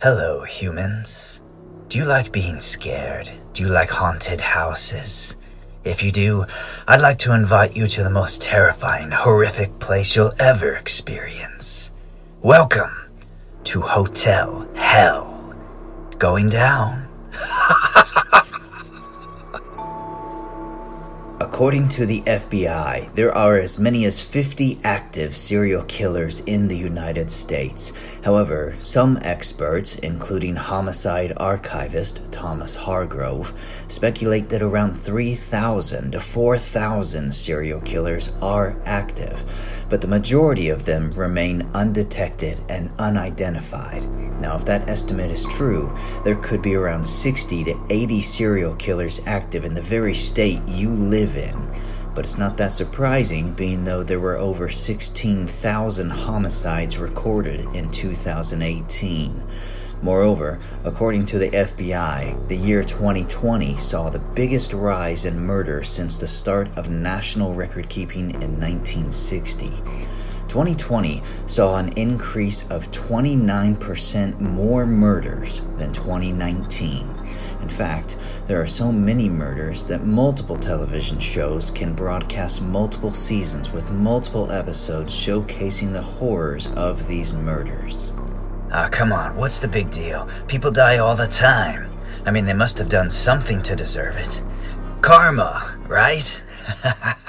Hello, humans. Do you like being scared? Do you like haunted houses? If you do, I'd like to invite you to the most terrifying, horrific place you'll ever experience. Welcome to Hotel Hell. Going down. According to the FBI, there are as many as 50 active serial killers in the United States. However, some experts, including homicide archivist Thomas Hargrove, speculate that around 3,000 to 4,000 serial killers are active, but the majority of them remain undetected and unidentified. Now, if that estimate is true, there could be around 60 to 80 serial killers active in the very state you live in. But it's not that surprising, being though there were over 16,000 homicides recorded in 2018. Moreover, according to the FBI, the year 2020 saw the biggest rise in murder since the start of national record keeping in 1960. 2020 saw an increase of 29% more murders than 2019. In fact, there are so many murders that multiple television shows can broadcast multiple seasons with multiple episodes showcasing the horrors of these murders. Ah, come on, what's the big deal? People die all the time. I mean, they must have done something to deserve it. Karma, right?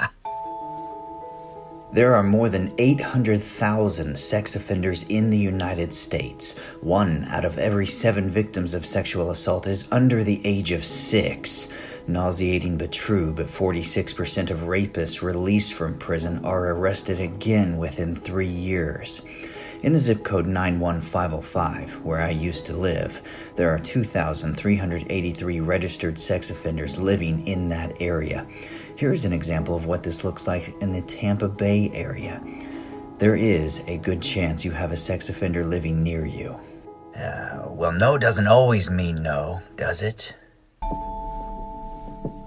There are more than 800,000 sex offenders in the United States. One out of every seven victims of sexual assault is under the age of six. Nauseating but true, but 46% of rapists released from prison are arrested again within three years. In the zip code 91505, where I used to live, there are 2,383 registered sex offenders living in that area. Here's an example of what this looks like in the Tampa Bay area. There is a good chance you have a sex offender living near you. Uh, well, no doesn't always mean no, does it?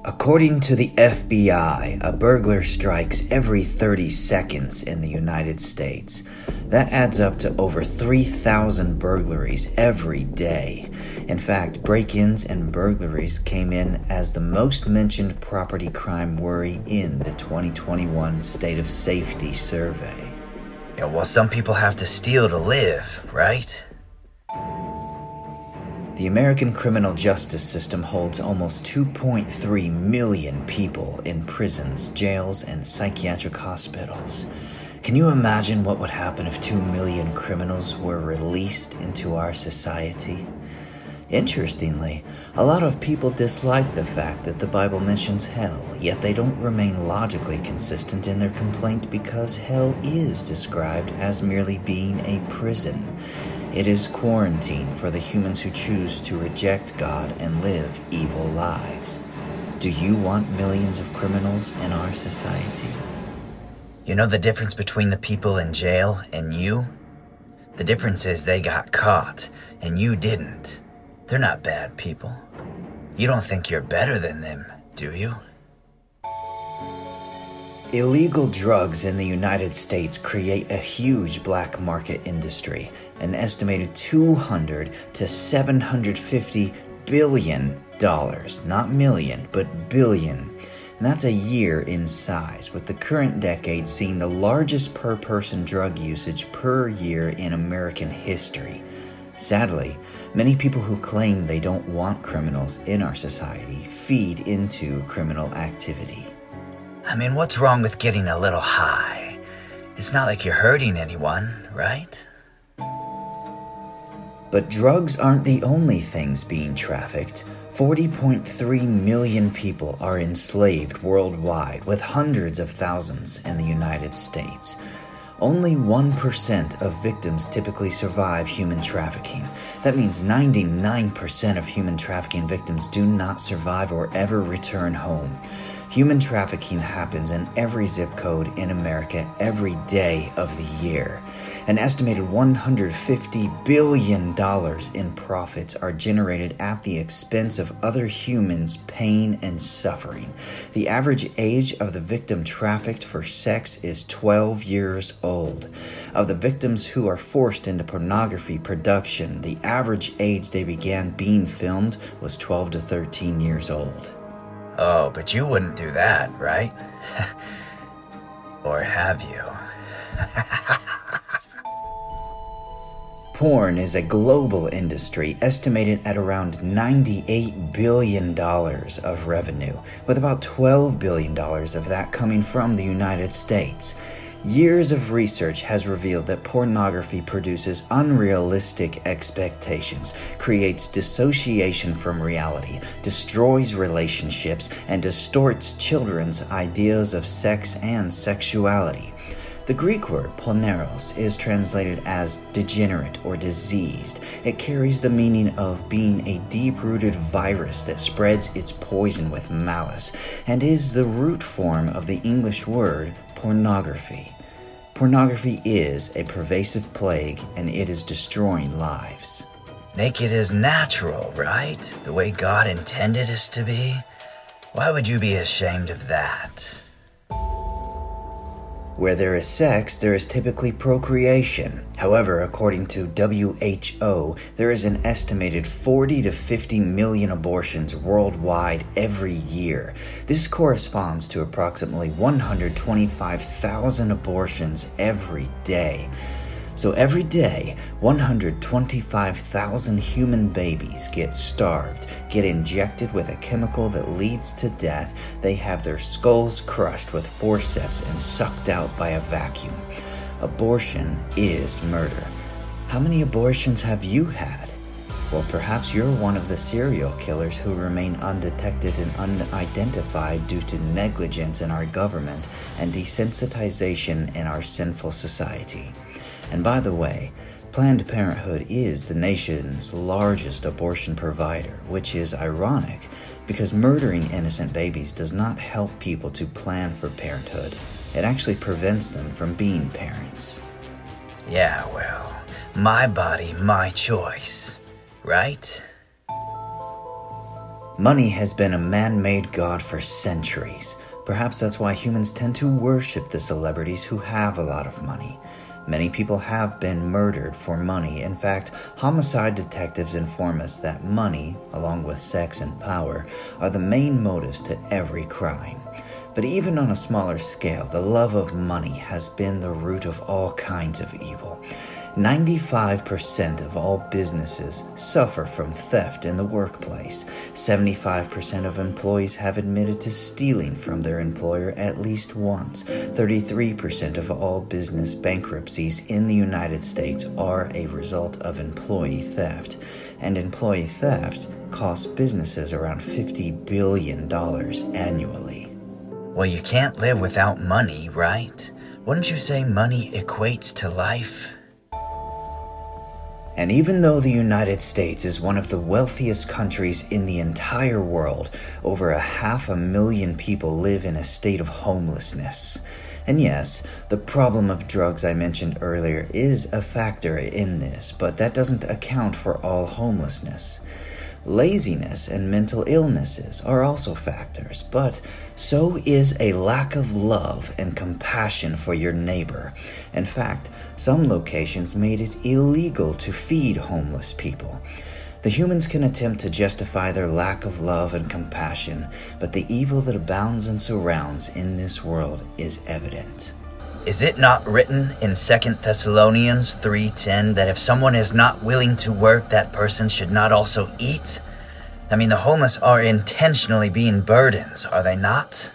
According to the FBI, a burglar strikes every 30 seconds in the United States. That adds up to over 3,000 burglaries every day. In fact, break ins and burglaries came in as the most mentioned property crime worry in the 2021 State of Safety survey. Yeah, well, some people have to steal to live, right? The American criminal justice system holds almost 2.3 million people in prisons, jails, and psychiatric hospitals. Can you imagine what would happen if 2 million criminals were released into our society? Interestingly, a lot of people dislike the fact that the Bible mentions hell, yet they don't remain logically consistent in their complaint because hell is described as merely being a prison. It is quarantine for the humans who choose to reject God and live evil lives. Do you want millions of criminals in our society? You know the difference between the people in jail and you? The difference is they got caught, and you didn't. They're not bad people. You don't think you're better than them, do you? Illegal drugs in the United States create a huge black market industry, an estimated 200 to 750 billion dollars, not million, but billion. And that's a year in size, with the current decade seeing the largest per person drug usage per year in American history. Sadly, many people who claim they don't want criminals in our society feed into criminal activity. I mean, what's wrong with getting a little high? It's not like you're hurting anyone, right? But drugs aren't the only things being trafficked. 40.3 million people are enslaved worldwide, with hundreds of thousands in the United States. Only 1% of victims typically survive human trafficking. That means 99% of human trafficking victims do not survive or ever return home. Human trafficking happens in every zip code in America every day of the year. An estimated $150 billion in profits are generated at the expense of other humans' pain and suffering. The average age of the victim trafficked for sex is 12 years old. Of the victims who are forced into pornography production, the average age they began being filmed was 12 to 13 years old. Oh, but you wouldn't do that, right? or have you? Porn is a global industry estimated at around $98 billion of revenue, with about $12 billion of that coming from the United States. Years of research has revealed that pornography produces unrealistic expectations, creates dissociation from reality, destroys relationships, and distorts children's ideas of sex and sexuality. The Greek word poneros is translated as degenerate or diseased. It carries the meaning of being a deep rooted virus that spreads its poison with malice, and is the root form of the English word pornography. Pornography is a pervasive plague and it is destroying lives. Naked is natural, right? The way God intended us to be? Why would you be ashamed of that? Where there is sex, there is typically procreation. However, according to WHO, there is an estimated 40 to 50 million abortions worldwide every year. This corresponds to approximately 125,000 abortions every day. So every day, 125,000 human babies get starved, get injected with a chemical that leads to death. They have their skulls crushed with forceps and sucked out by a vacuum. Abortion is murder. How many abortions have you had? Well, perhaps you're one of the serial killers who remain undetected and unidentified due to negligence in our government and desensitization in our sinful society. And by the way, Planned Parenthood is the nation's largest abortion provider, which is ironic because murdering innocent babies does not help people to plan for parenthood. It actually prevents them from being parents. Yeah, well, my body, my choice, right? Money has been a man made god for centuries. Perhaps that's why humans tend to worship the celebrities who have a lot of money. Many people have been murdered for money. In fact, homicide detectives inform us that money, along with sex and power, are the main motives to every crime. But even on a smaller scale, the love of money has been the root of all kinds of evil. 95% of all businesses suffer from theft in the workplace. 75% of employees have admitted to stealing from their employer at least once. 33% of all business bankruptcies in the United States are a result of employee theft. And employee theft costs businesses around $50 billion annually. Well, you can't live without money, right? Wouldn't you say money equates to life? And even though the United States is one of the wealthiest countries in the entire world, over a half a million people live in a state of homelessness. And yes, the problem of drugs I mentioned earlier is a factor in this, but that doesn't account for all homelessness. Laziness and mental illnesses are also factors, but so is a lack of love and compassion for your neighbor. In fact, some locations made it illegal to feed homeless people. The humans can attempt to justify their lack of love and compassion, but the evil that abounds and surrounds in this world is evident. Is it not written in 2 Thessalonians 3:10 that if someone is not willing to work, that person should not also eat? I mean, the homeless are intentionally being burdens, are they not?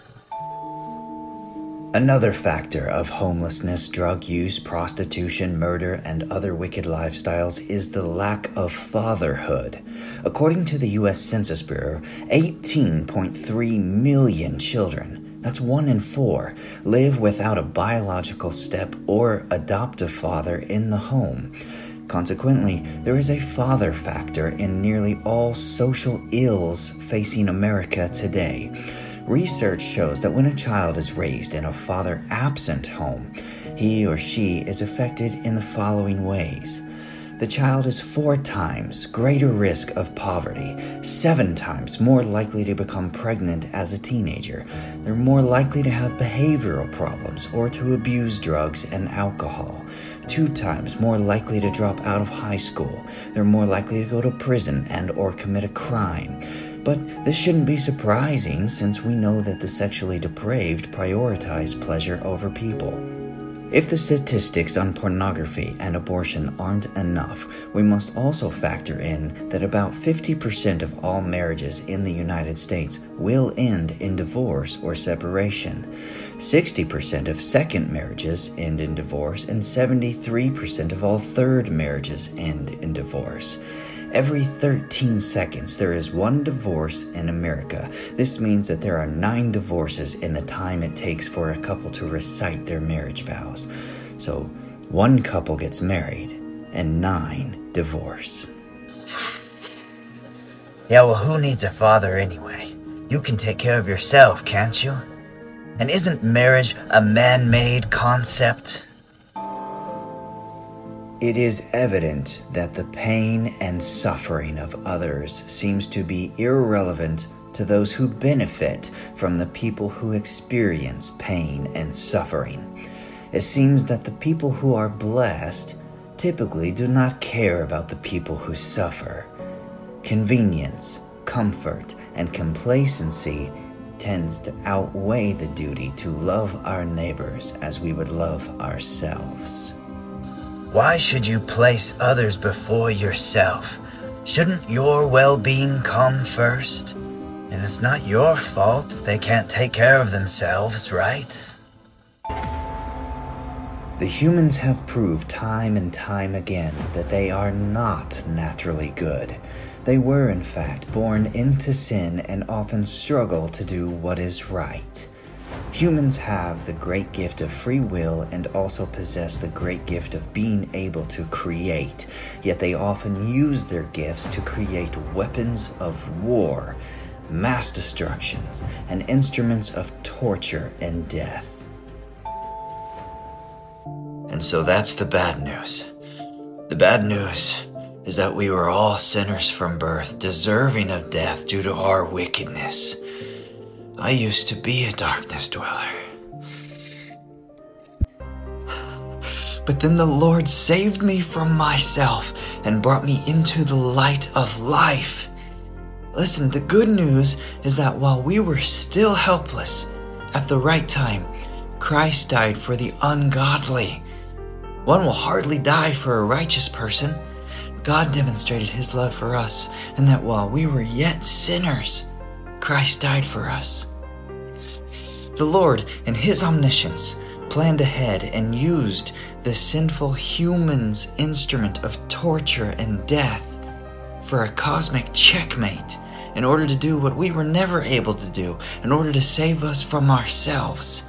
Another factor of homelessness, drug use, prostitution, murder, and other wicked lifestyles is the lack of fatherhood. According to the U.S. Census Bureau, 18.3 million children that's one in four, live without a biological step or adoptive father in the home. Consequently, there is a father factor in nearly all social ills facing America today. Research shows that when a child is raised in a father absent home, he or she is affected in the following ways. The child is four times greater risk of poverty, seven times more likely to become pregnant as a teenager. They're more likely to have behavioral problems or to abuse drugs and alcohol. Two times more likely to drop out of high school. They're more likely to go to prison and or commit a crime. But this shouldn't be surprising since we know that the sexually depraved prioritize pleasure over people. If the statistics on pornography and abortion aren't enough, we must also factor in that about 50% of all marriages in the United States will end in divorce or separation. 60% of second marriages end in divorce, and 73% of all third marriages end in divorce. Every 13 seconds, there is one divorce in America. This means that there are nine divorces in the time it takes for a couple to recite their marriage vows. So, one couple gets married, and nine divorce. Yeah, well, who needs a father anyway? You can take care of yourself, can't you? And isn't marriage a man made concept? It is evident that the pain and suffering of others seems to be irrelevant to those who benefit from the people who experience pain and suffering. It seems that the people who are blessed typically do not care about the people who suffer. Convenience, comfort, and complacency tends to outweigh the duty to love our neighbors as we would love ourselves. Why should you place others before yourself? Shouldn't your well being come first? And it's not your fault they can't take care of themselves, right? The humans have proved time and time again that they are not naturally good. They were, in fact, born into sin and often struggle to do what is right. Humans have the great gift of free will and also possess the great gift of being able to create, yet they often use their gifts to create weapons of war, mass destructions, and instruments of torture and death. And so that's the bad news. The bad news is that we were all sinners from birth, deserving of death due to our wickedness. I used to be a darkness dweller. But then the Lord saved me from myself and brought me into the light of life. Listen, the good news is that while we were still helpless, at the right time, Christ died for the ungodly. One will hardly die for a righteous person. God demonstrated his love for us, and that while we were yet sinners, Christ died for us. The Lord, in His omniscience, planned ahead and used the sinful human's instrument of torture and death for a cosmic checkmate in order to do what we were never able to do, in order to save us from ourselves.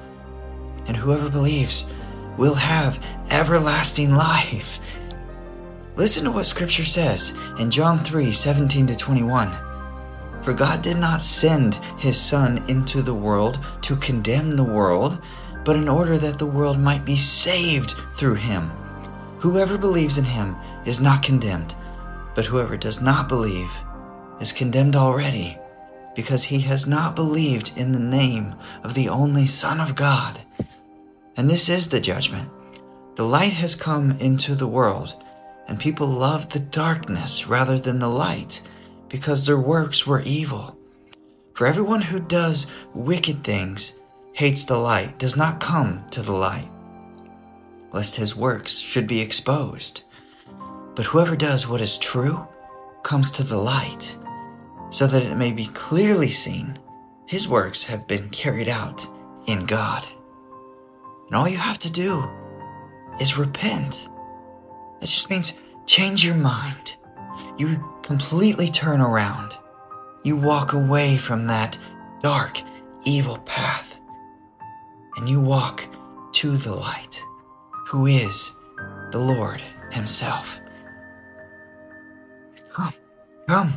And whoever believes will have everlasting life. Listen to what Scripture says in John 3 17 to 21. For God did not send his Son into the world to condemn the world, but in order that the world might be saved through him. Whoever believes in him is not condemned, but whoever does not believe is condemned already, because he has not believed in the name of the only Son of God. And this is the judgment. The light has come into the world, and people love the darkness rather than the light because their works were evil. For everyone who does wicked things hates the light, does not come to the light, lest his works should be exposed. But whoever does what is true comes to the light, so that it may be clearly seen his works have been carried out in God. And all you have to do is repent. It just means change your mind. You completely turn around. You walk away from that dark, evil path, and you walk to the light, who is the Lord Himself. Come, come,